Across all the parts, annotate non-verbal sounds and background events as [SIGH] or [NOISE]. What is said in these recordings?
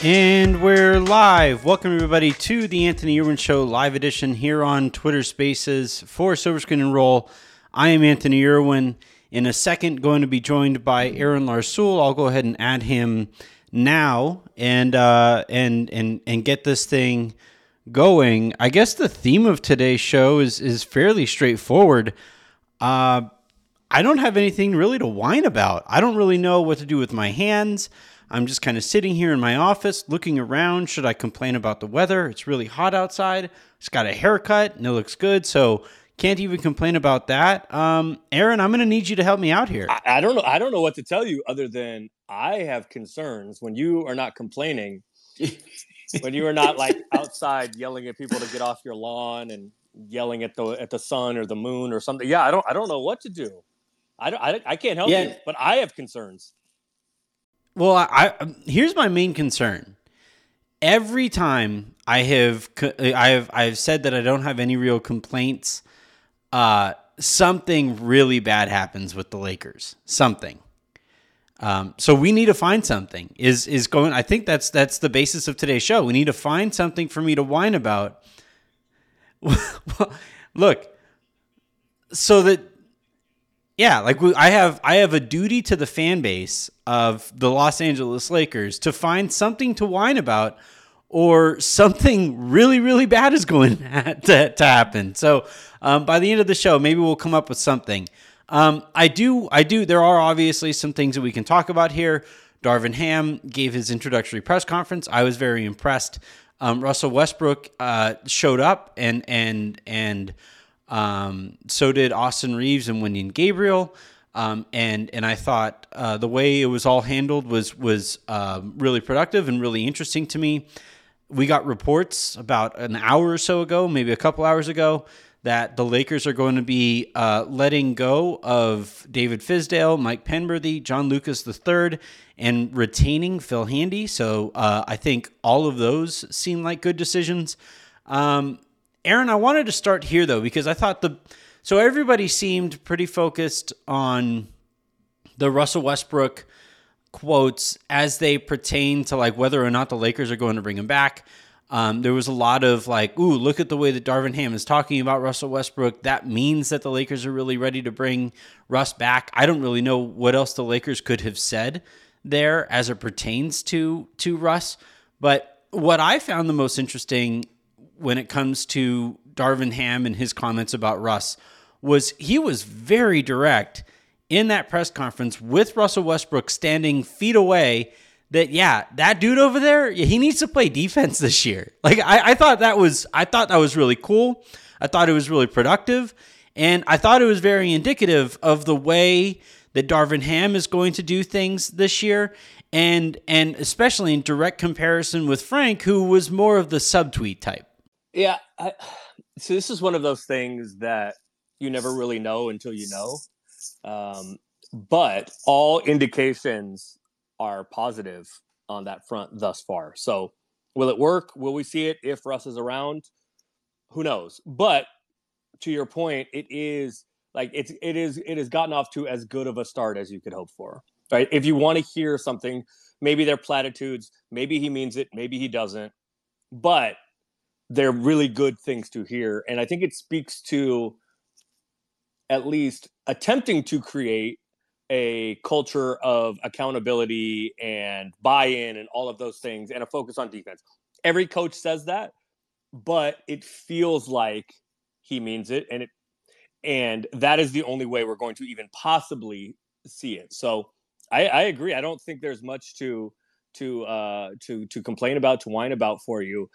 And we're live. Welcome, everybody, to the Anthony Irwin Show live edition here on Twitter Spaces for Silver Screen and Roll. I am Anthony Irwin. In a second, going to be joined by Aaron Larsoul. I'll go ahead and add him now and uh, and and and get this thing going. I guess the theme of today's show is is fairly straightforward. Uh, I don't have anything really to whine about. I don't really know what to do with my hands. I'm just kind of sitting here in my office looking around. Should I complain about the weather? It's really hot outside. It's got a haircut and it looks good. So can't even complain about that. Um, Aaron, I'm going to need you to help me out here. I, I don't know. I don't know what to tell you other than I have concerns when you are not complaining, [LAUGHS] when you are not like outside yelling at people to get off your lawn and yelling at the at the sun or the moon or something. Yeah, I don't I don't know what to do. I don't, I, I can't help Yeah. you, but I have concerns. Well, I, I here's my main concern. Every time I have I have I have said that I don't have any real complaints, uh, something really bad happens with the Lakers. Something. Um, so we need to find something. Is is going? I think that's that's the basis of today's show. We need to find something for me to whine about. [LAUGHS] Well, Look, so that yeah, like we, I have I have a duty to the fan base of the Los Angeles Lakers to find something to whine about or something really really bad is going [LAUGHS] to, to happen. So um, by the end of the show, maybe we'll come up with something. Um, I do I do there are obviously some things that we can talk about here. Darvin Ham gave his introductory press conference. I was very impressed. Um, Russell Westbrook uh, showed up and and and um, so did Austin Reaves and Wenyen Gabriel. Um, and and I thought uh, the way it was all handled was was um, really productive and really interesting to me. We got reports about an hour or so ago, maybe a couple hours ago, that the Lakers are going to be uh, letting go of David Fizdale, Mike Penberthy, John Lucas III, and retaining Phil Handy. So uh, I think all of those seem like good decisions. Um, Aaron, I wanted to start here though because I thought the so everybody seemed pretty focused on the Russell Westbrook quotes as they pertain to like whether or not the Lakers are going to bring him back. Um, there was a lot of like, ooh, look at the way that Darvin Ham is talking about Russell Westbrook. That means that the Lakers are really ready to bring Russ back. I don't really know what else the Lakers could have said there as it pertains to to Russ. But what I found the most interesting when it comes to Darvin Ham and his comments about Russ was he was very direct in that press conference with Russell Westbrook standing feet away that yeah, that dude over there, he needs to play defense [LAUGHS] this year. Like I, I thought that was I thought that was really cool. I thought it was really productive. And I thought it was very indicative of the way that Darvin Ham is going to do things this year. And and especially in direct comparison with Frank, who was more of the subtweet type. Yeah. I, [SIGHS] so this is one of those things that you never really know until you know. Um, but all indications are positive on that front thus far. So will it work? Will we see it if Russ is around? Who knows? But to your point, it is like it's it is it has gotten off to as good of a start as you could hope for. Right? If you want to hear something, maybe they're platitudes, maybe he means it, maybe he doesn't. But they're really good things to hear. And I think it speaks to at least attempting to create a culture of accountability and buy-in and all of those things and a focus on defense. Every coach says that, but it feels like he means it and it and that is the only way we're going to even possibly see it. So I, I agree. I don't think there's much to to uh to to complain about, to whine about for you.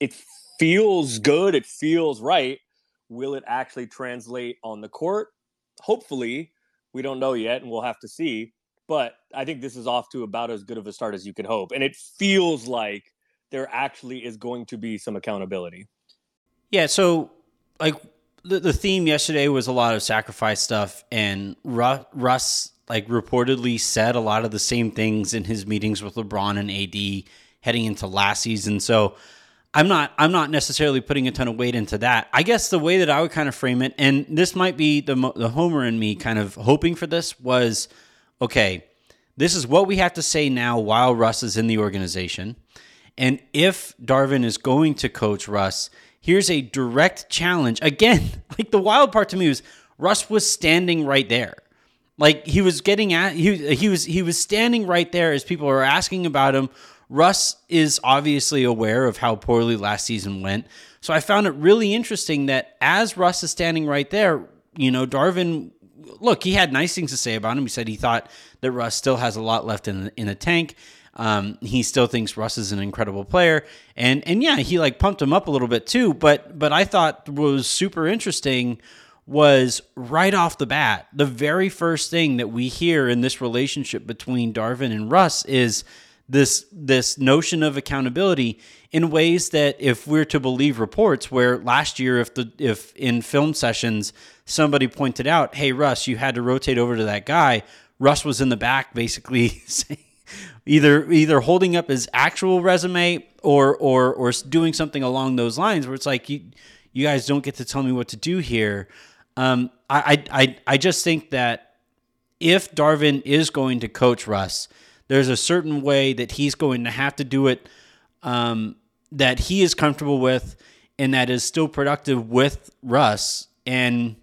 It feels good, it feels right. Will it actually translate on the court? Hopefully, we don't know yet and we'll have to see. but I think this is off to about as good of a start as you could hope. And it feels like there actually is going to be some accountability. Yeah, so like the, the theme yesterday was a lot of sacrifice stuff, and Russ, Russ like reportedly said a lot of the same things in his meetings with LeBron and AD heading into last season. So I'm not I'm not necessarily putting a ton of weight into that. I guess the way that I would kind of frame it, and this might be the the homer in me kind of hoping for this was, okay, this is what we have to say now while Russ is in the organization, and if Darvin is going to coach Russ, here's a direct challenge. [LAUGHS] Again, like the wild part to me was Russ was standing right there. Like he was getting at he he was he was standing right there as people were asking about him. Russ is obviously aware of how poorly last season went. So I found it really interesting that as Russ is standing right there, you know, Darvin look, he had nice things to say about him. He said he thought that Russ still has a lot left in the, in the tank. Um, he still thinks Russ is an incredible player, and and yeah, he like pumped him up a little bit too. But but I thought was super interesting was right off the bat the very first thing that we hear in this relationship between Darvin and Russ is this this notion of accountability in ways that if we're to believe reports where last year if the if in film sessions somebody pointed out hey Russ you had to rotate over to that guy Russ was in the back basically [LAUGHS] either either holding up his actual resume or or or doing something along those lines where it's like you you guys don't get to tell me what to do here. Um, I, I I just think that if Darvin is going to coach Russ there's a certain way that he's going to have to do it um, that he is comfortable with and that is still productive with Russ. And,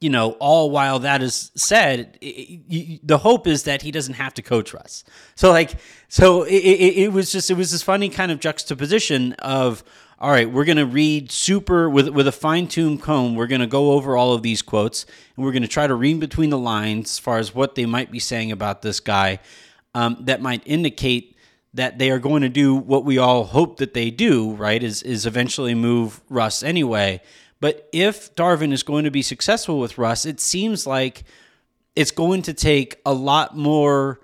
you know, all while that is said, it, it, the hope is that he doesn't have to coach Russ. So, like, so it, it was just, it was this funny kind of juxtaposition of, all right, we're going to read super with with a fine tuned comb. We're going to go over all of these quotes and we're going to try to read between the lines as far as what they might be saying about this guy um, that might indicate that they are going to do what we all hope that they do, right? Is is eventually move Russ anyway. But if Darvin is going to be successful with Russ, it seems like it's going to take a lot more.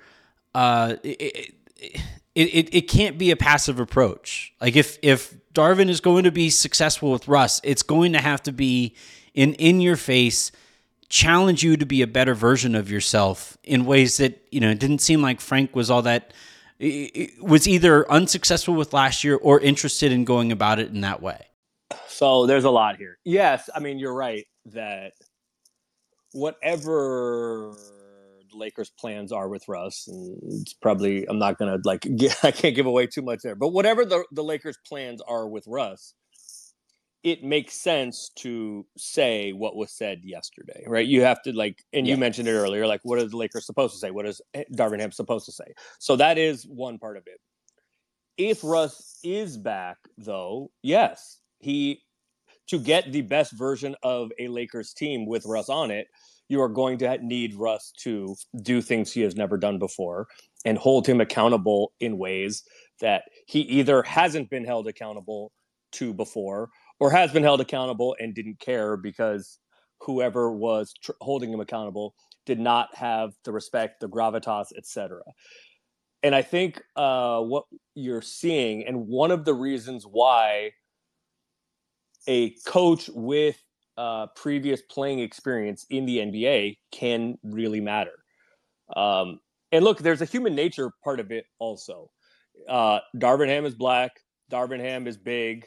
Uh, it, it, it, it can't be a passive approach. Like if if Darvin is going to be successful with Russ, it's going to have to be an in your face challenge you to be a better version of yourself in ways that you know it didn't seem like Frank was all that was either unsuccessful with last year or interested in going about it in that way. So there's a lot here. Yes, I mean you're right that whatever the Lakers' plans are with Russ, and it's probably I'm not gonna like get, [LAUGHS] I can't give away too much there, but whatever the the Lakers' plans are with Russ, it makes sense to say what was said yesterday, right? You have to like, and you mentioned it earlier, like, what are the Lakers supposed to say? What is eh, Darvin Ham supposed to say? So that is one part of it. If Russ is back, though, yes, he to get the best version of a Lakers team with Russ on it, you are going to need Russ to do things he has never done before and hold him accountable in ways that he either hasn't been held accountable to before or has been held accountable and didn't care because whoever was tr- holding him accountable did not have the respect, the gravitas, etc. And I think uh, what you're seeing, and one of the reasons why a coach with uh, previous playing experience in the NBA can really matter. Um, and look, there's a human nature part of it also. Uh, Darvin Ham is black. Darvin Ham is big.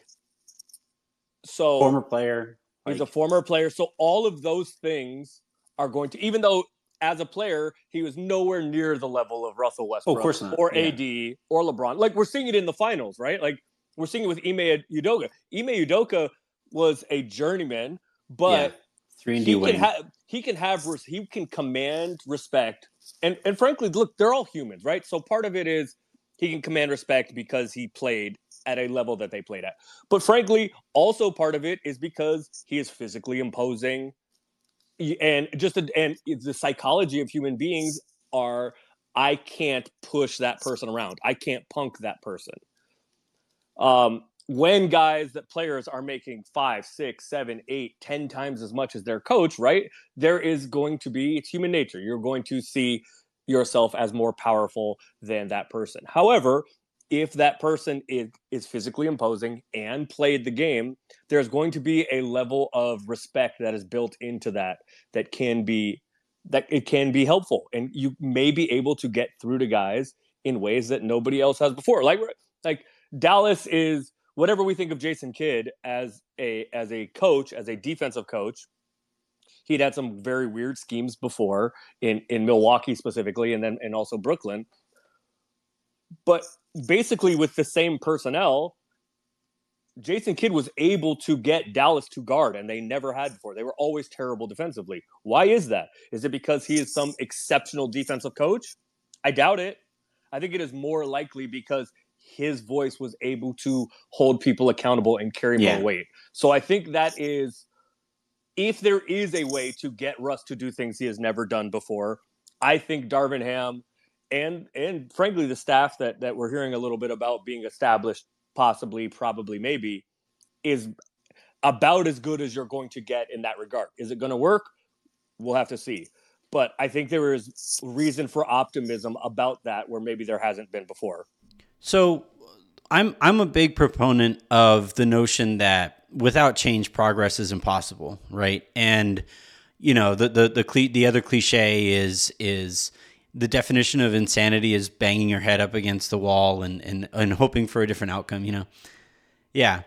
So former player. He's a former player. So all of those things are going to, even though as a player, he was nowhere near the level of Russell Westbrook oh, of course not. or yeah. AD or LeBron. Like we're seeing it in the finals, right? Like we're seeing it with Ime Udoka. Ime Udoka was a journeyman, but yeah. three and he D can have he can have he can command respect. And and frankly, look, they're all humans, right? So part of it is he can command respect because he played at a level that they played at. But frankly, also part of it is because he is physically imposing and just a, and the psychology of human beings are I can't push that person around. I can't punk that person. Um, when guys that players are making five, six, seven, eight, ten times as much as their coach, right? There is going to be it's human nature. You're going to see yourself as more powerful than that person. However, if that person is, is physically imposing and played the game, there's going to be a level of respect that is built into that that can be that it can be helpful and you may be able to get through to guys in ways that nobody else has before. Like like Dallas is whatever we think of Jason Kidd as a as a coach, as a defensive coach, he'd had some very weird schemes before in in Milwaukee specifically, and then and also Brooklyn. But basically, with the same personnel, Jason Kidd was able to get Dallas to guard, and they never had before. They were always terrible defensively. Why is that? Is it because he is some exceptional defensive coach? I doubt it. I think it is more likely because his voice was able to hold people accountable and carry yeah. more weight. So I think that is if there is a way to get Russ to do things he has never done before, I think Darvin Ham and and frankly the staff that that we're hearing a little bit about being established, possibly, probably, maybe, is about as good as you're going to get in that regard. Is it going to work? We'll have to see. But I think there is reason for optimism about that where maybe there hasn't been before. So I'm I'm a big proponent of the notion that without change, progress is impossible, right? And you know the the the the other cliche is is the definition of insanity is banging your head up against the wall and and and hoping for a different outcome. You know, yeah.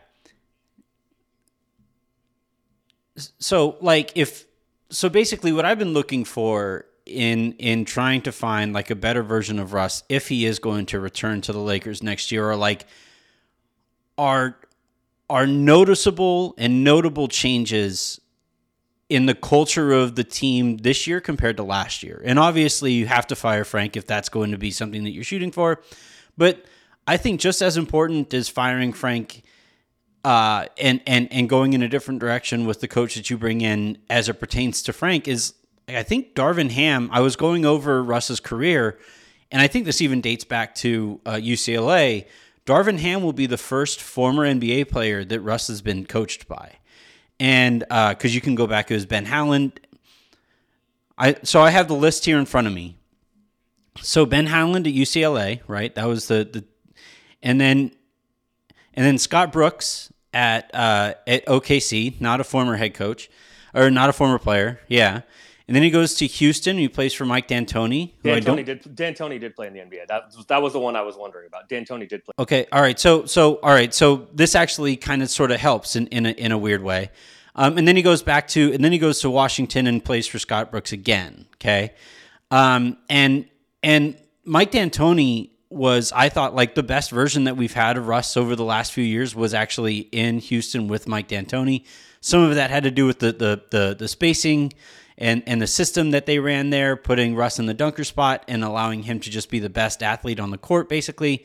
So like if so basically what I've been looking for in in trying to find like a better version of Russ if he is going to return to the Lakers next year or like are are noticeable and notable changes in the culture of the team this year compared to last year. And obviously you have to fire Frank if that's going to be something that you're shooting for. But I think just as important as firing Frank uh, and and and going in a different direction with the coach that you bring in as it pertains to Frank is I think Darvin Ham. I was going over Russ's career, and I think this even dates back to uh, UCLA. Darvin Ham will be the first former NBA player that Russ has been coached by, and because uh, you can go back, it was Ben Howland. I so I have the list here in front of me. So Ben Howland at UCLA, right? That was the the, and then and then Scott Brooks at uh, at OKC, not a former head coach or not a former player, yeah. And then he goes to Houston. He plays for Mike D'Antoni. D'Antoni did. D'Antoni did play in the NBA. That that was the one I was wondering about. D'Antoni did play. Okay. All right. So so all right. So this actually kind of sort of helps in in a, in a weird way. Um, and then he goes back to and then he goes to Washington and plays for Scott Brooks again. Okay. Um, and and Mike D'Antoni was I thought like the best version that we've had of Russ over the last few years was actually in Houston with Mike D'Antoni. Some of that had to do with the the the, the spacing and and the system that they ran there, putting Russ in the dunker spot and allowing him to just be the best athlete on the court, basically.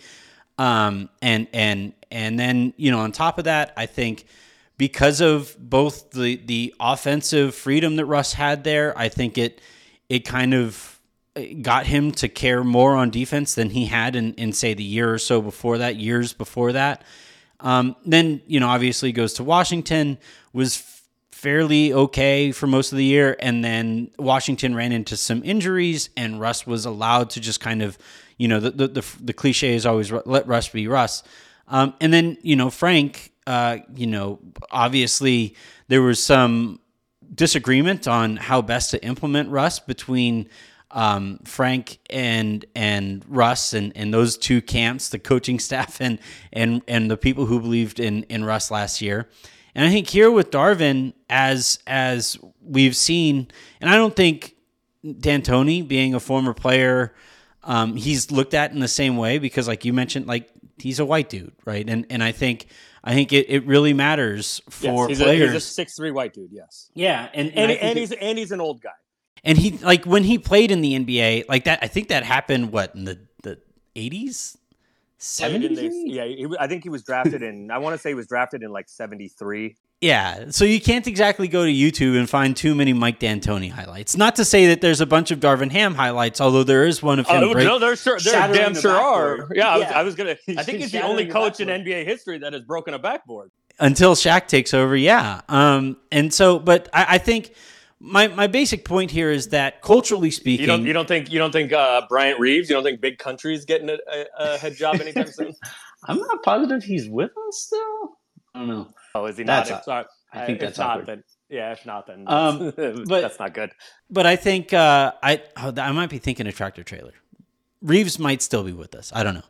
Um, and and and then you know on top of that, I think because of both the the offensive freedom that Russ had there, I think it it kind of got him to care more on defense than he had in, in say the year or so before that, years before that. Um, then you know obviously goes to Washington was fairly okay for most of the year. And then Washington ran into some injuries, and Russ was allowed to just kind of, you know, the the, the, the cliche is always let Russ be Russ. Um, and then you know Frank, uh, you know, obviously there was some disagreement on how best to implement Russ between. Um, Frank and and Russ and, and those two camps, the coaching [LAUGHS] staff and and and the people who believed in in Russ last year. And I think here with Darvin, as as we've seen, and I don't think D'Antoni being a former player, um, he's looked at in the same way because, like you mentioned, like he's a white dude, right? And and I think I think it, it really matters for yes, he's players. A, he's a six three white dude, yes. Yeah, and and, and, and he's and he's an old guy. And he like when he played in the NBA, like that. I think that happened what in the the eighties. 73? Yeah, he, I think he was drafted in. I want to say he was drafted in like seventy three. Yeah, so you can't exactly go to YouTube and find too many Mike D'Antoni highlights. Not to say that there's a bunch of Darvin Ham highlights, although there is one of him. Oh, break, no, there sure, there damn the sure are. Yeah, I was, I was, gonna. [LAUGHS] I think he's the only coach in NBA history that has broken a backboard until Shaq takes over. Yeah, um, and so, but I, I think my my basic point here is that culturally speaking, You don't you don't think you don't think uh, Bryant Reeves? You don't think Big Country's getting a, a, a head job anytime soon? [LAUGHS] I'm not positive he's with us still. I don't know. Oh, is he That's not? a- If not, I think that's not, awkward. then yeah. If not, then Um, [LAUGHS] but- that's not good. but I think uh, I oh, I might be thinking a tractor trailer. Reeves might still be with us. I don't know.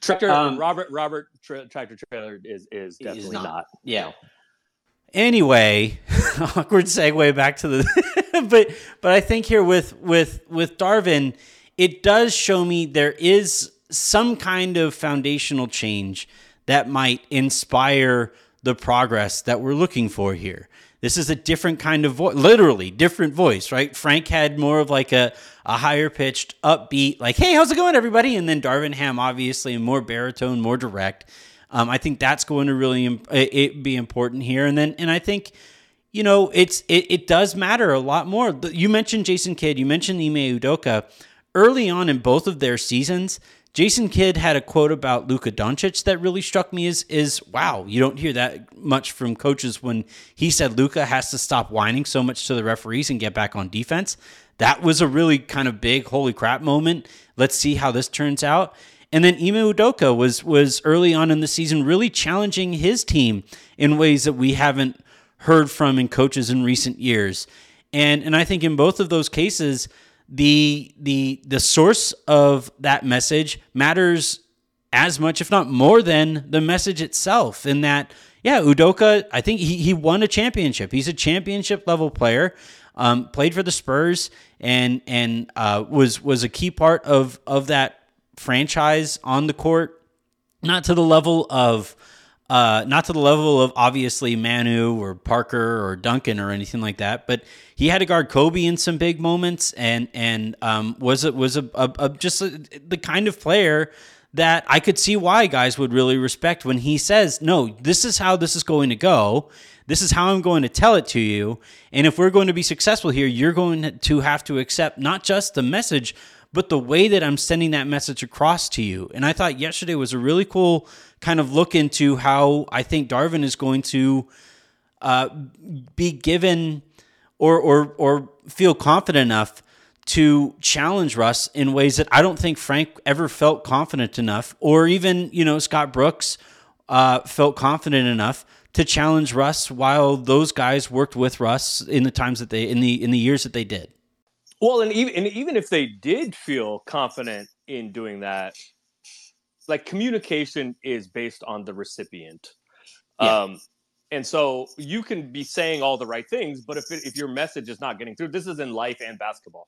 Tractor Um, Robert Robert tra- Tractor Trailer is is definitely not. not. Yeah. Anyway, [LAUGHS] awkward segue back to the [LAUGHS] but but I think here with with with Darvin, it does show me there is some kind of foundational change that might inspire the progress that we're looking for here. This is a different kind of voice, literally different voice, right? Frank had more of like a, a higher pitched, upbeat, like, hey, how's it going, everybody? And then Darvin Ham, obviously, more baritone, more direct. Um, I think that's going to really im- it, it be important here. And then, and I think, you know, it's it, it does matter a lot more. You mentioned Jason Kidd, you mentioned Ime Udoka. Early on in both of their seasons, Jason Kidd had a quote about Luka Doncic that really struck me as is wow, you don't hear that much from coaches when he said Luka has to stop whining so much to the referees and get back on defense. That was a really kind of big holy crap moment. Let's see how this turns out. And then Ime Udoka was was early on in the season really challenging his team in ways that we haven't heard from in coaches in recent years. And and I think in both of those cases, the the the source of that message matters as much, if not more than the message itself. In that, yeah, Udoka, I think he, he won a championship. He's a championship level player. Um, played for the Spurs and and uh, was was a key part of of that franchise on the court. Not to the level of uh, not to the level of obviously Manu or Parker or Duncan or anything like that, but he had to guard Kobe in some big moments, and and um, was it was a, a, a just a, the kind of player that I could see why guys would really respect when he says, "No, this is how this is going to go. This is how I'm going to tell it to you, and if we're going to be successful here, you're going to have to accept not just the message." But the way that I'm sending that message across to you. And I thought yesterday was a really cool kind of look into how I think Darvin is going to uh, be given or or or feel confident enough to challenge Russ in ways that I don't think Frank ever felt confident enough, or even you know Scott Brooks uh, felt confident enough to challenge Russ while those guys worked with Russ in the times that they in the in the years that they did. Well, and even and even if they did feel confident in doing that, like communication is based on the recipient. Yeah. Um, and so you can be saying all the right things, but if it, if your message is not getting through, this is in life and basketball.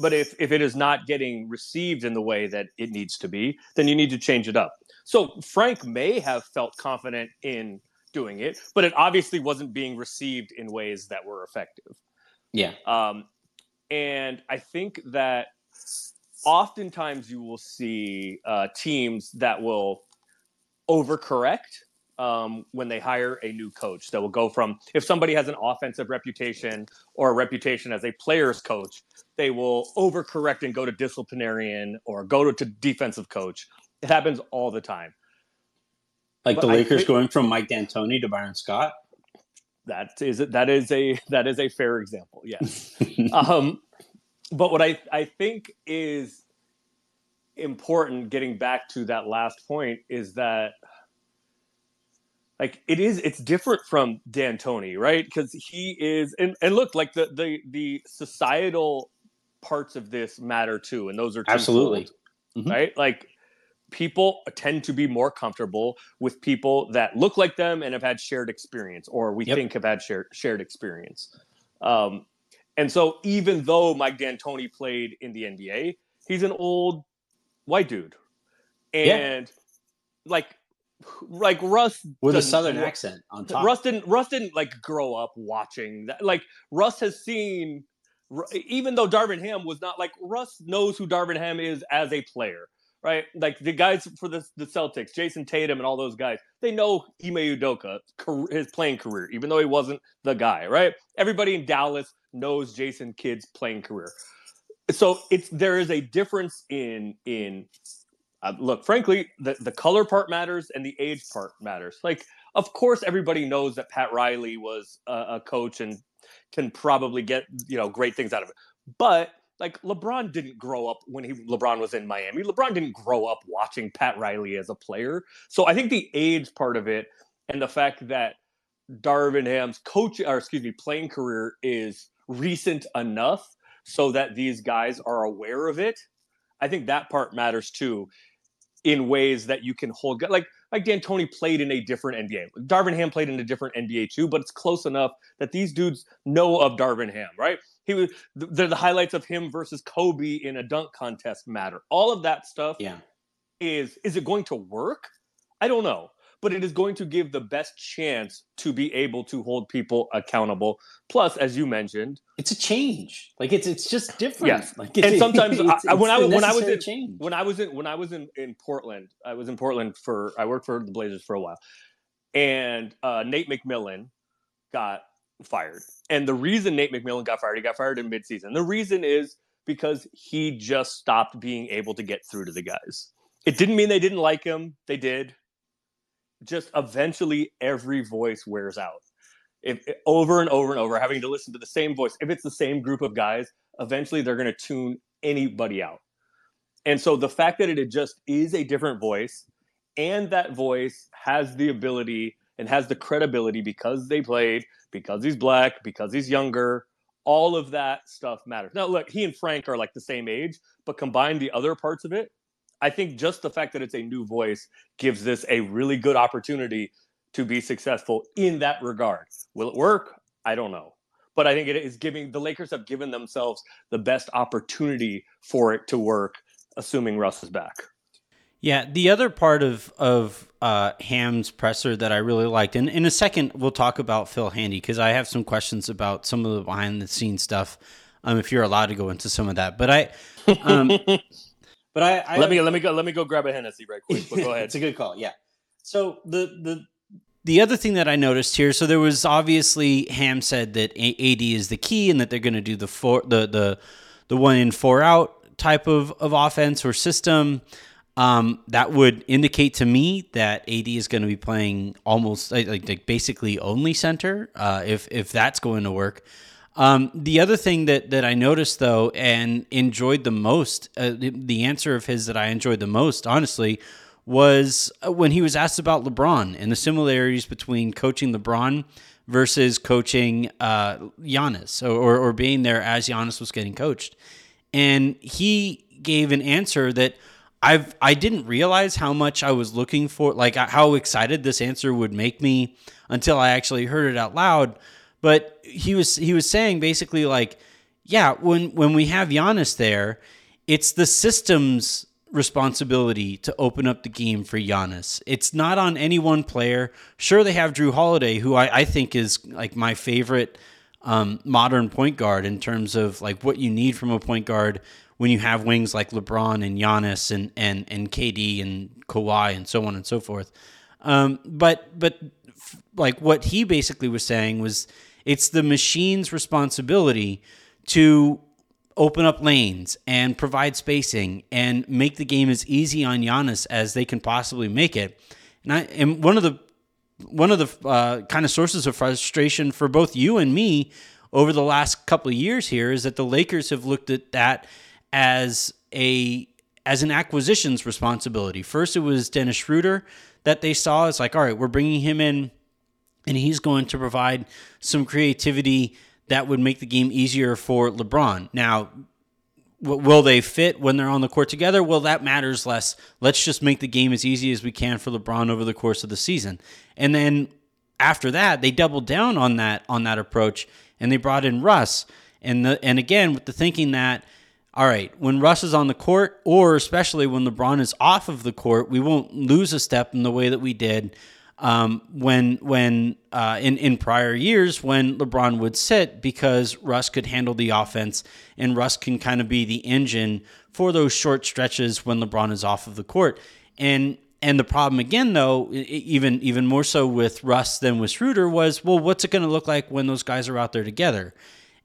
But if if it is not getting received in the way that it needs to be, then you need to change it up. So Frank may have felt confident in doing it, but it obviously wasn't being received in ways that were effective. Yeah. Um, and I think that oftentimes you will see uh, teams that will overcorrect um, when they hire a new coach. That will go from if somebody has an offensive reputation or a reputation as a player's coach, they will overcorrect and go to disciplinarian or go to, to defensive coach. It happens all the time. Like But the Lakers think- going from Mike D'Antoni to Byron Scott. That is that is a [LAUGHS] that is a fair example. Yes. [LAUGHS] um, but what I, I think is important getting back to that last point is that like it is it's different from D'Antoni, right? Because he is and, and look like the the the societal parts of this matter too, and those are Absolutely. Mhm. right? Like people tend to be more comfortable with people that look like them and have had shared experience, or we Yep. think have had shared shared experience. Um, and so, even though Mike D'Antoni played in the NBA, he's an old white dude, Yeah. and like like Russ With a southern accent on top. Russ didn't Russ didn't like grow up watching that. Like Russ has seen, even though Darvin Ham was not like Russ knows who Darvin Ham is as a player, right? Like the guys for the the Celtics, Jayson Tatum and all those guys, they know Ime Udoka, his playing career, even though he wasn't the guy, right? Everybody in Dallas knows Jason Kidd's playing career. So it's there is a difference in in Uh, look, frankly, the, the color part matters and the age part matters. Like, of course, everybody knows that Pat Riley was a, a coach and can probably get you know great things out of it. But like LeBron didn't grow up when he LeBron was in Miami. LeBron didn't grow up watching Pat Riley as a player. So I think the age part of it and the fact that Darvin Ham's coach or excuse me playing career is recent enough so that these guys are aware of it. I think that part matters too in ways that you can hold like like D'Antoni played in a different NBA. Darvin Ham played in a different NBA too, but it's close enough that these dudes know of Darvin Ham, right? He was the, the highlights of him versus Kobe in a dunk contest matter. All of that stuff Yeah. is is it going to work? I don't know, but it is going to give the best chance to be able to hold people accountable. Plus, as you mentioned, It's a change. Like it's it's just different. Yes. Like and sometimes [LAUGHS] it's- I, when I when I was in, change. when I was in when I was in in Portland, I was in Portland for I worked for the Blazers for a while, and uh, Nate McMillan got fired. And the reason Nate McMillan got fired, he got fired in midseason. The reason is because he just stopped being able to get through to the guys. It didn't mean they didn't like him; they did. Just eventually, every voice wears out. If eh, over and over and over, having to listen to the same voice. If it's the same group of guys, eventually they're going to tune anybody out. And so the fact that it just is a different voice and that voice has the ability and has the credibility because they played, because he's black, because he's younger, all of that stuff matters. Now, look, he and Frank are like the same age, but combine the other parts of it, I think just the fact that it's a new voice gives this a really good opportunity to be successful in that regard. Will it work? I don't know. But I think it is giving the Lakers have given themselves the best opportunity for it to work, assuming Russ is back. Yeah, the other part of of uh, Ham's presser that I really liked, and in a second we'll talk about Phil Handy because I have some questions about some of the behind the scenes stuff. Um, if you're allowed to go into some of that, but I, um, [LAUGHS] but I, I let me let me go let me go grab a Hennessy right quick. But go [LAUGHS] ahead. it's a good call. Yeah. So the the the other thing that I noticed here, so there was obviously Ham said that AD is the key and that they're going to do the four the the the one in four out type of of offense or system. Um, that would indicate to me that AD is going to be playing almost like, like, like basically only center. Uh, if if that's going to work. Um, the other thing that that I noticed though and enjoyed the most, uh, the, answer of his that I enjoyed the most, honestly, was uh, when he was asked about LeBron and the similarities between coaching LeBron versus coaching uh, Giannis or, or, or being there as Giannis was getting coached. And he gave an answer that I've I didn't realize how much I was looking for, like how excited this answer would make me until I actually heard it out loud. But he was he was saying basically like, yeah, when when we have Giannis there, it's the system's responsibility to open up the game for Giannis. It's not on any one player. Sure, they have Jrue Holiday, who I, I think is like my favorite um, modern point guard in terms of like what you need from a point guard when you have wings like LeBron and Giannis and and and KD and Kawhi and so on and so forth. Um, but but like what he basically was saying was it's the machine's responsibility to open up lanes and provide spacing and make the game as easy on Giannis as they can possibly make it. And I and one of the one of the uh, kind of sources of frustration for both you and me over the last couple of years here is that the Lakers have looked at that as a as an acquisitions responsibility. First, it was Dennis Schroeder that they saw. It's like, all right, we're bringing him in, and he's going to provide some creativity that would make the game easier for LeBron. Now, will they fit when they're on the court together? Well, that matters less. Let's just make the game as easy as we can for LeBron over the course of the season. And then after that, they doubled down on that on that approach and they brought in Russ. And the and again with the thinking that all right, when Russ is on the court, or especially when LeBron is off of the court, we won't lose a step in the way that we did um, when when uh, in in prior years when LeBron would sit because Russ could handle the offense and Russ can kind of be the engine for those short stretches when LeBron is off of the court. And and the problem again, though, even even more so with Russ than with Schroeder was, well, what's it going to look like when those guys are out there together?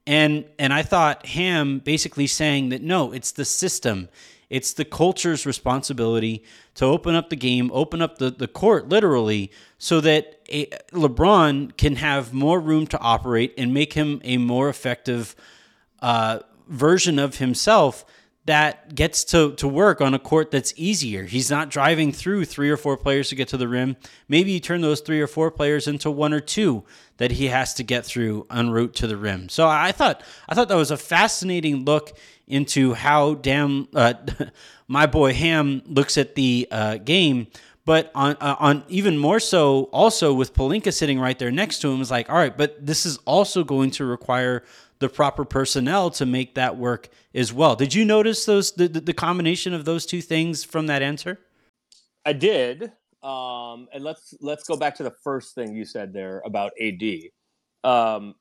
And and I thought Ham basically saying that no, it's the system. It's the culture's responsibility to open up the game, open up the, the court literally, so that a, LeBron can have more room to operate and make him a more effective uh, version of himself that gets to, to work on a court that's easier. He's not driving through three or four players to get to the rim. Maybe you turn those three or four players into one or two that he has to get through en route to the rim. So I thought I thought that was a fascinating look into how damn uh, [LAUGHS] my boy Ham looks at the uh, game. But on uh, on even more so, also with Pelinka sitting right there next to him, is like, all right, but this is also going to require the proper personnel to make that work as well. Did you notice those the, the combination of those two things from that answer? I did. Um, and let's let's go back to the first thing you said there about AD. Um,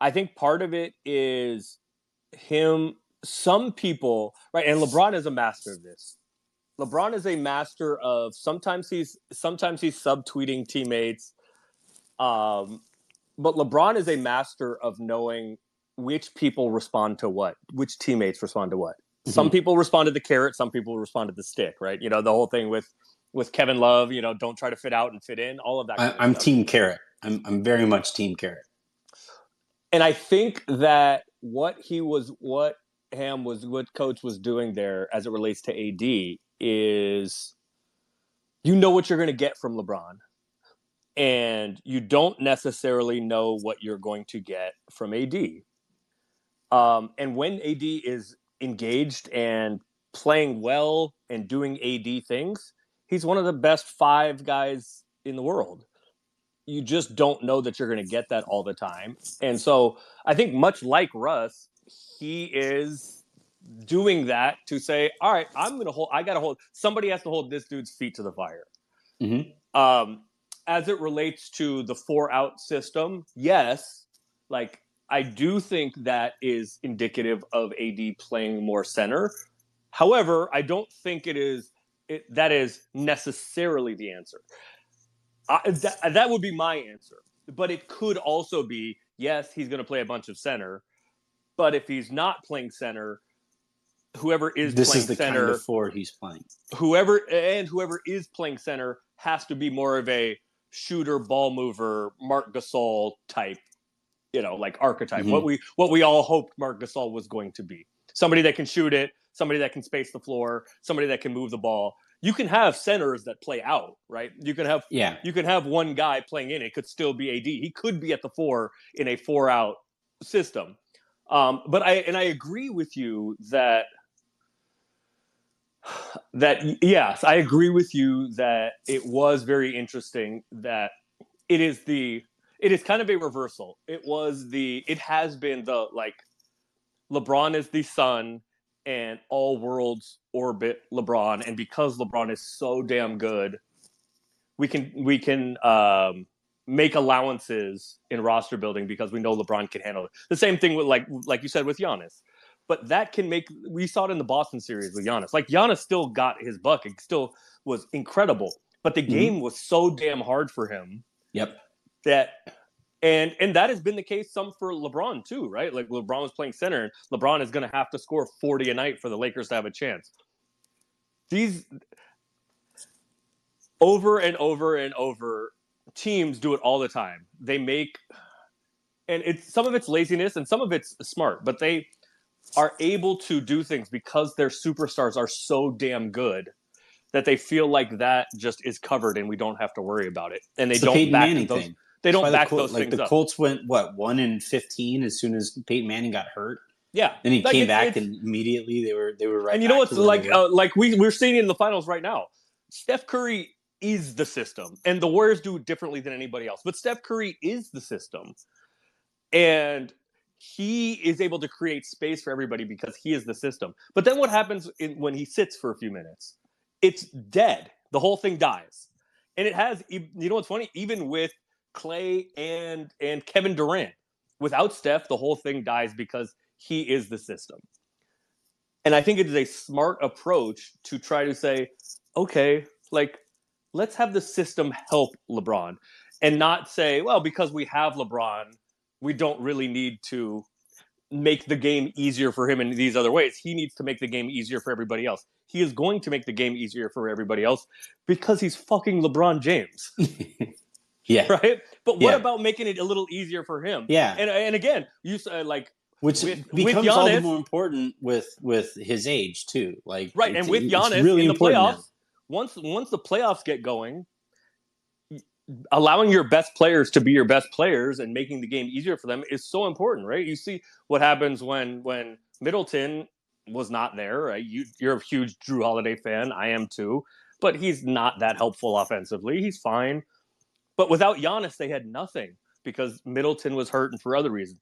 I think part of it is him. Some people, right, and LeBron is a master of this. LeBron is a master of sometimes he's sometimes he's subtweeting teammates. Um, but LeBron is a master of knowing which people respond to what, which teammates respond to what. Mm-hmm. Some people respond to the carrot, some people respond to the stick, right? You know, the whole thing with with Kevin Love, you know, don't try to fit out and fit in, all of that. I, am team carrot. I'm I'm very much team carrot. And I think that what he was what Ham was what coach was doing there as it relates to AD is you know what you're going to get from LeBron and you don't necessarily know what you're going to get from AD. Um, and when AD is engaged and playing well and doing AD things, he's one of the best five guys in the world. You just don't know that you're going to get that all the time. And so I think, much like Russ, he is doing that to say, all right, I'm going to hold, I got to hold, somebody has to hold this dude's feet to the fire. Mm-hmm. Um, as it relates to the four out system, yes, like I do think that is indicative of AD playing more center. However, I don't think it is it, that is necessarily the answer. I, that, that would be my answer. But it could also be yes, he's going to play a bunch of center. But if he's not playing center, whoever is this playing is the center, kind of four he's playing. Whoever and whoever is playing center has to be more of a shooter, ball mover, Marc Gasol type you know, like archetype. Mm-hmm. What we what we all hoped Marc Gasol was going to be. Somebody that can shoot it, somebody that can space the floor, somebody that can move the ball. You can have centers that play out, right? You can have yeah. You can have one guy playing in it could still be AD. He could be at the four in a four out system. Um, but I and I agree with you that that yes, I agree with you that it was very interesting that it is the it is kind of a reversal. It was the it has been the like LeBron is the sun and all worlds orbit LeBron and because LeBron is so damn good we can we can um, make allowances in roster building because we know LeBron can handle it. The same thing with like like you said with Giannis. But that can make we saw it in the Boston series with Giannis. Like Giannis still got his buck. It still was incredible. But the mm-hmm. game was so damn hard for him. Yep that and and that has been the case some for LeBron too, right? Like LeBron was playing center, and LeBron is going to have to score forty a night for the Lakers to have a chance. These over and over and over, teams do it all the time. They make, and it's some of it's laziness and some of it's smart, but they are able to do things because their superstars are so damn good that they feel like that just is covered and we don't have to worry about it. And they it's don't back Manning those. Thing. They don't back the Col- those like things the up. Colts went what one in fifteen as soon as Peyton Manning got hurt. Yeah, then he like came it, back and immediately they were they were right. And you know what's like uh, like we we're seeing in the finals right now. Steph Curry is the system, and the Warriors do it differently than anybody else. But Steph Curry is the system, and he is able to create space for everybody because he is the system. But then what happens in, when he sits for a few minutes? It's dead. The whole thing dies, and it has. You know what's funny? Even with Clay and and Kevin Durant. Without Steph, the whole thing dies because he is the system. And I think it is a smart approach to try to say, okay, like let's have the system help LeBron and not say, well, because we have LeBron, we don't really need to make the game easier for him in these other ways. He needs to make the game easier for everybody else. He is going to make the game easier for everybody else because he's fucking LeBron James, [LAUGHS] yeah. [LAUGHS] right? But what Yeah. about making it a little easier for him? Yeah. And and again, you said uh, like Which with- with becomes all the more important with with his age too. Like right, and with Giannis really in the playoffs, now. Once once the playoffs get going, allowing your best players to be your best players and making the game easier for them is so important, right? You see what happens when when Middleton was not there. Right? You you're a huge Jrue Holiday fan. I am too, but he's not that helpful offensively. He's fine, but without Giannis, they had nothing because Middleton was hurt and for other reasons.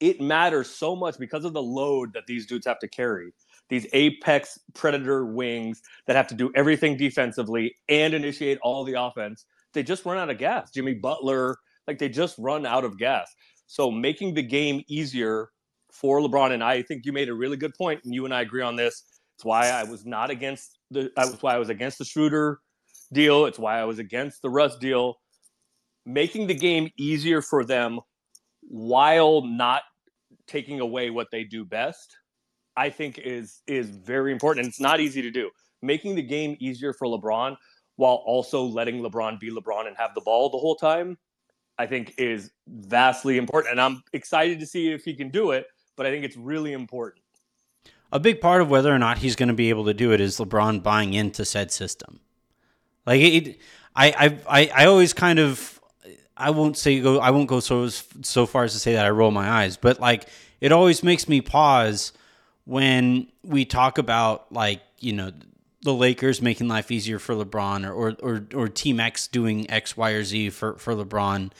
It matters so much because of the load that these dudes have to carry. These apex predator wings that have to do everything defensively and initiate all the offense. They just run out of gas. Jimmy Butler, like they just run out of gas. So making the game easier for LeBron and I think you made a really good point, and you and I agree on this. It's why I was not against the. That's why I was against the Schroeder deal. It's why I was against the Russ deal. Making the game easier for them while not taking away what they do best, I think is is very important. It's not easy to do. Making the game easier for LeBron while also letting LeBron be LeBron and have the ball the whole time, I think is vastly important. And I'm excited to see if he can do it, but I think it's really important. A big part of whether or not he's going to be able to do it is LeBron buying into said system. Like it, I, I, I, I always kind of, I won't say go, I won't go so so far as to say that I roll my eyes, but like it always makes me pause when we talk about like you know the Lakers making life easier for LeBron or or or, or Team X doing X, Y, or Z for for LeBron,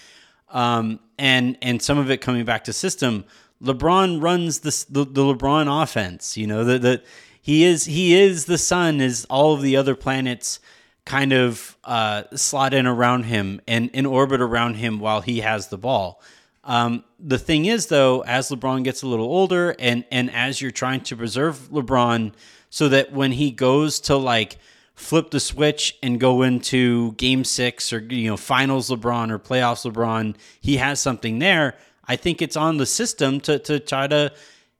um, and and some of it coming back to system. LeBron runs the the LeBron offense. You know the the he is he is the sun as all of the other planets kind of uh, slot in around him and in orbit around him while he has the ball. Um, the thing is, though, as LeBron gets a little older, and and as you're trying to preserve LeBron, so that when he goes to like flip the switch and go into Game Six or you know Finals LeBron or Playoffs LeBron, he has something there. I think it's on the system to to try to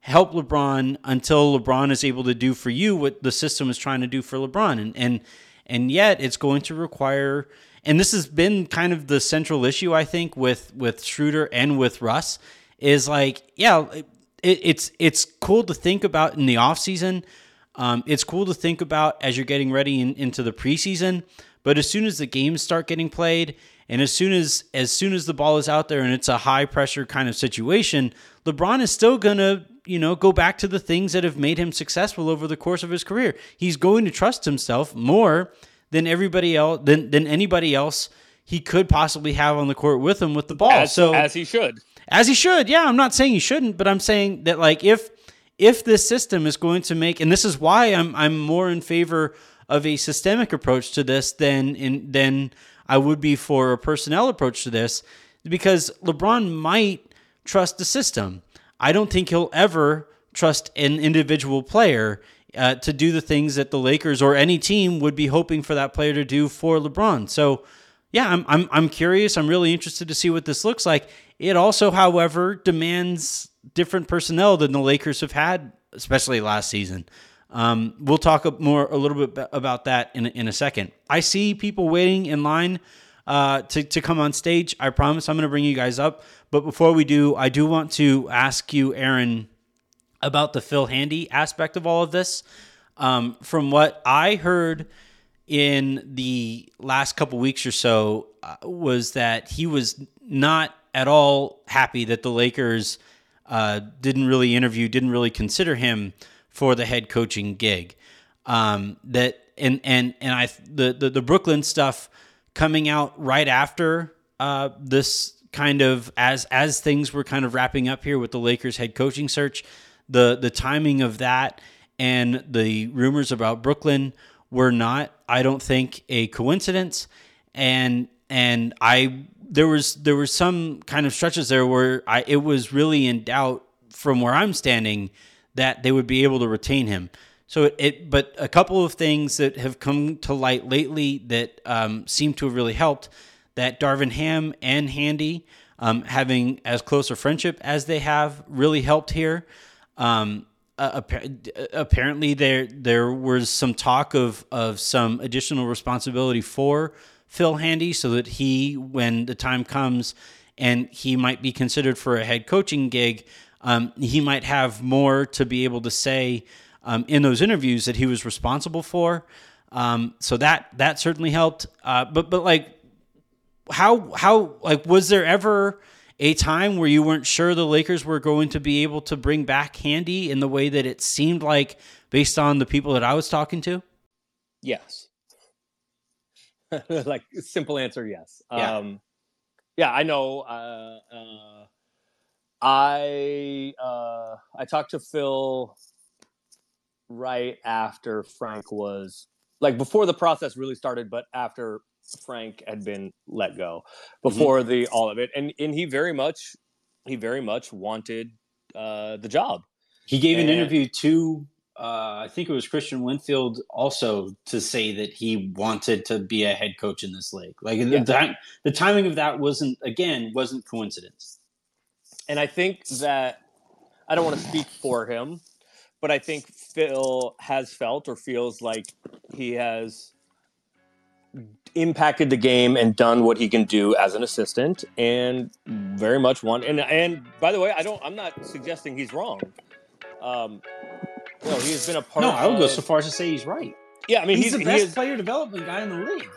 help LeBron until LeBron is able to do for you what the system is trying to do for LeBron, and and and yet it's going to require and this has been kind of the central issue I think with with Schroeder and with Russ is like yeah it, it's it's cool to think about in the offseason. Um, it's cool to think about as you're getting ready in, into the preseason, but as soon as the games start getting played, and as soon as as soon as the ball is out there and it's a high pressure kind of situation, LeBron is still gonna you know go back to the things that have made him successful over the course of his career. He's going to trust himself more than everybody else than than anybody else he could possibly have on the court with him with the ball. As, so as he should. as he should. Yeah, I'm not saying he shouldn't, but I'm saying that like if if this system is going to make and this is why I'm I'm more in favor of a systemic approach to this than in than I would be for a personnel approach to this because LeBron might trust the system. I don't think he'll ever trust an individual player uh, to do the things that the Lakers or any team would be hoping for that player to do for LeBron. So, yeah, I'm I'm I'm curious. I'm really interested to see what this looks like. It also, however, demands different personnel than the Lakers have had, especially last season. Um, we'll talk more a little bit about that in a, in a second. I see people waiting in line uh, to to come on stage. I promise I'm going to bring you guys up. But before we do, I do want to ask you, Aaron, about the Phil Handy aspect of all of this. Um, from what I heard in the last couple weeks or so, uh, was that he was not at all happy that the Lakers uh, didn't really interview, didn't really consider him for the head coaching gig. Um, that and and and I the, the the Brooklyn stuff coming out right after uh, this kind of as as things were kind of wrapping up here with the Lakers head coaching search, the the timing of that and the rumors about Brooklyn were not, I don't think, a coincidence. And and I there was there was some kind of stretches there where I it was really in doubt from where I'm standing that they would be able to retain him. So it, it but a couple of things that have come to light lately that um, seem to have really helped that Darvin Ham and Handy um, having as close a friendship as they have really helped here. Um, apparently, there there was some talk of of some additional responsibility for Phil Handy, so that he, when the time comes, and he might be considered for a head coaching gig, um, he might have more to be able to say um, in those interviews that he was responsible for. Um, so that that certainly helped. Uh, but but like how how like was there ever a time where you weren't sure the Lakers were going to be able to bring back Handy in the way that it seemed like based on the people that I was talking to? Yes. [LAUGHS] like simple answer, yes. Yeah. Um, yeah, I know. Uh, uh, I uh, I talked to Phil right after Frank was like before the process really started, but after Frank had been let go, before the all of it, and and he very much he very much wanted uh, the job. He gave an interview to uh, I think it was Kristian Winfield also to say that he wanted to be a head coach in this league. Like Yeah. the, the timing of that wasn't again wasn't coincidence. And I think that I don't want to speak for him, but I think Phil has felt or feels like he has impacted the game and done what he can do as an assistant and very much want and and by the way I don't I'm not suggesting he's wrong. Um you know, he has been a part No, I would go so far as to say he's right. Yeah, I mean he's, he's, the he best is- player development guy in the league.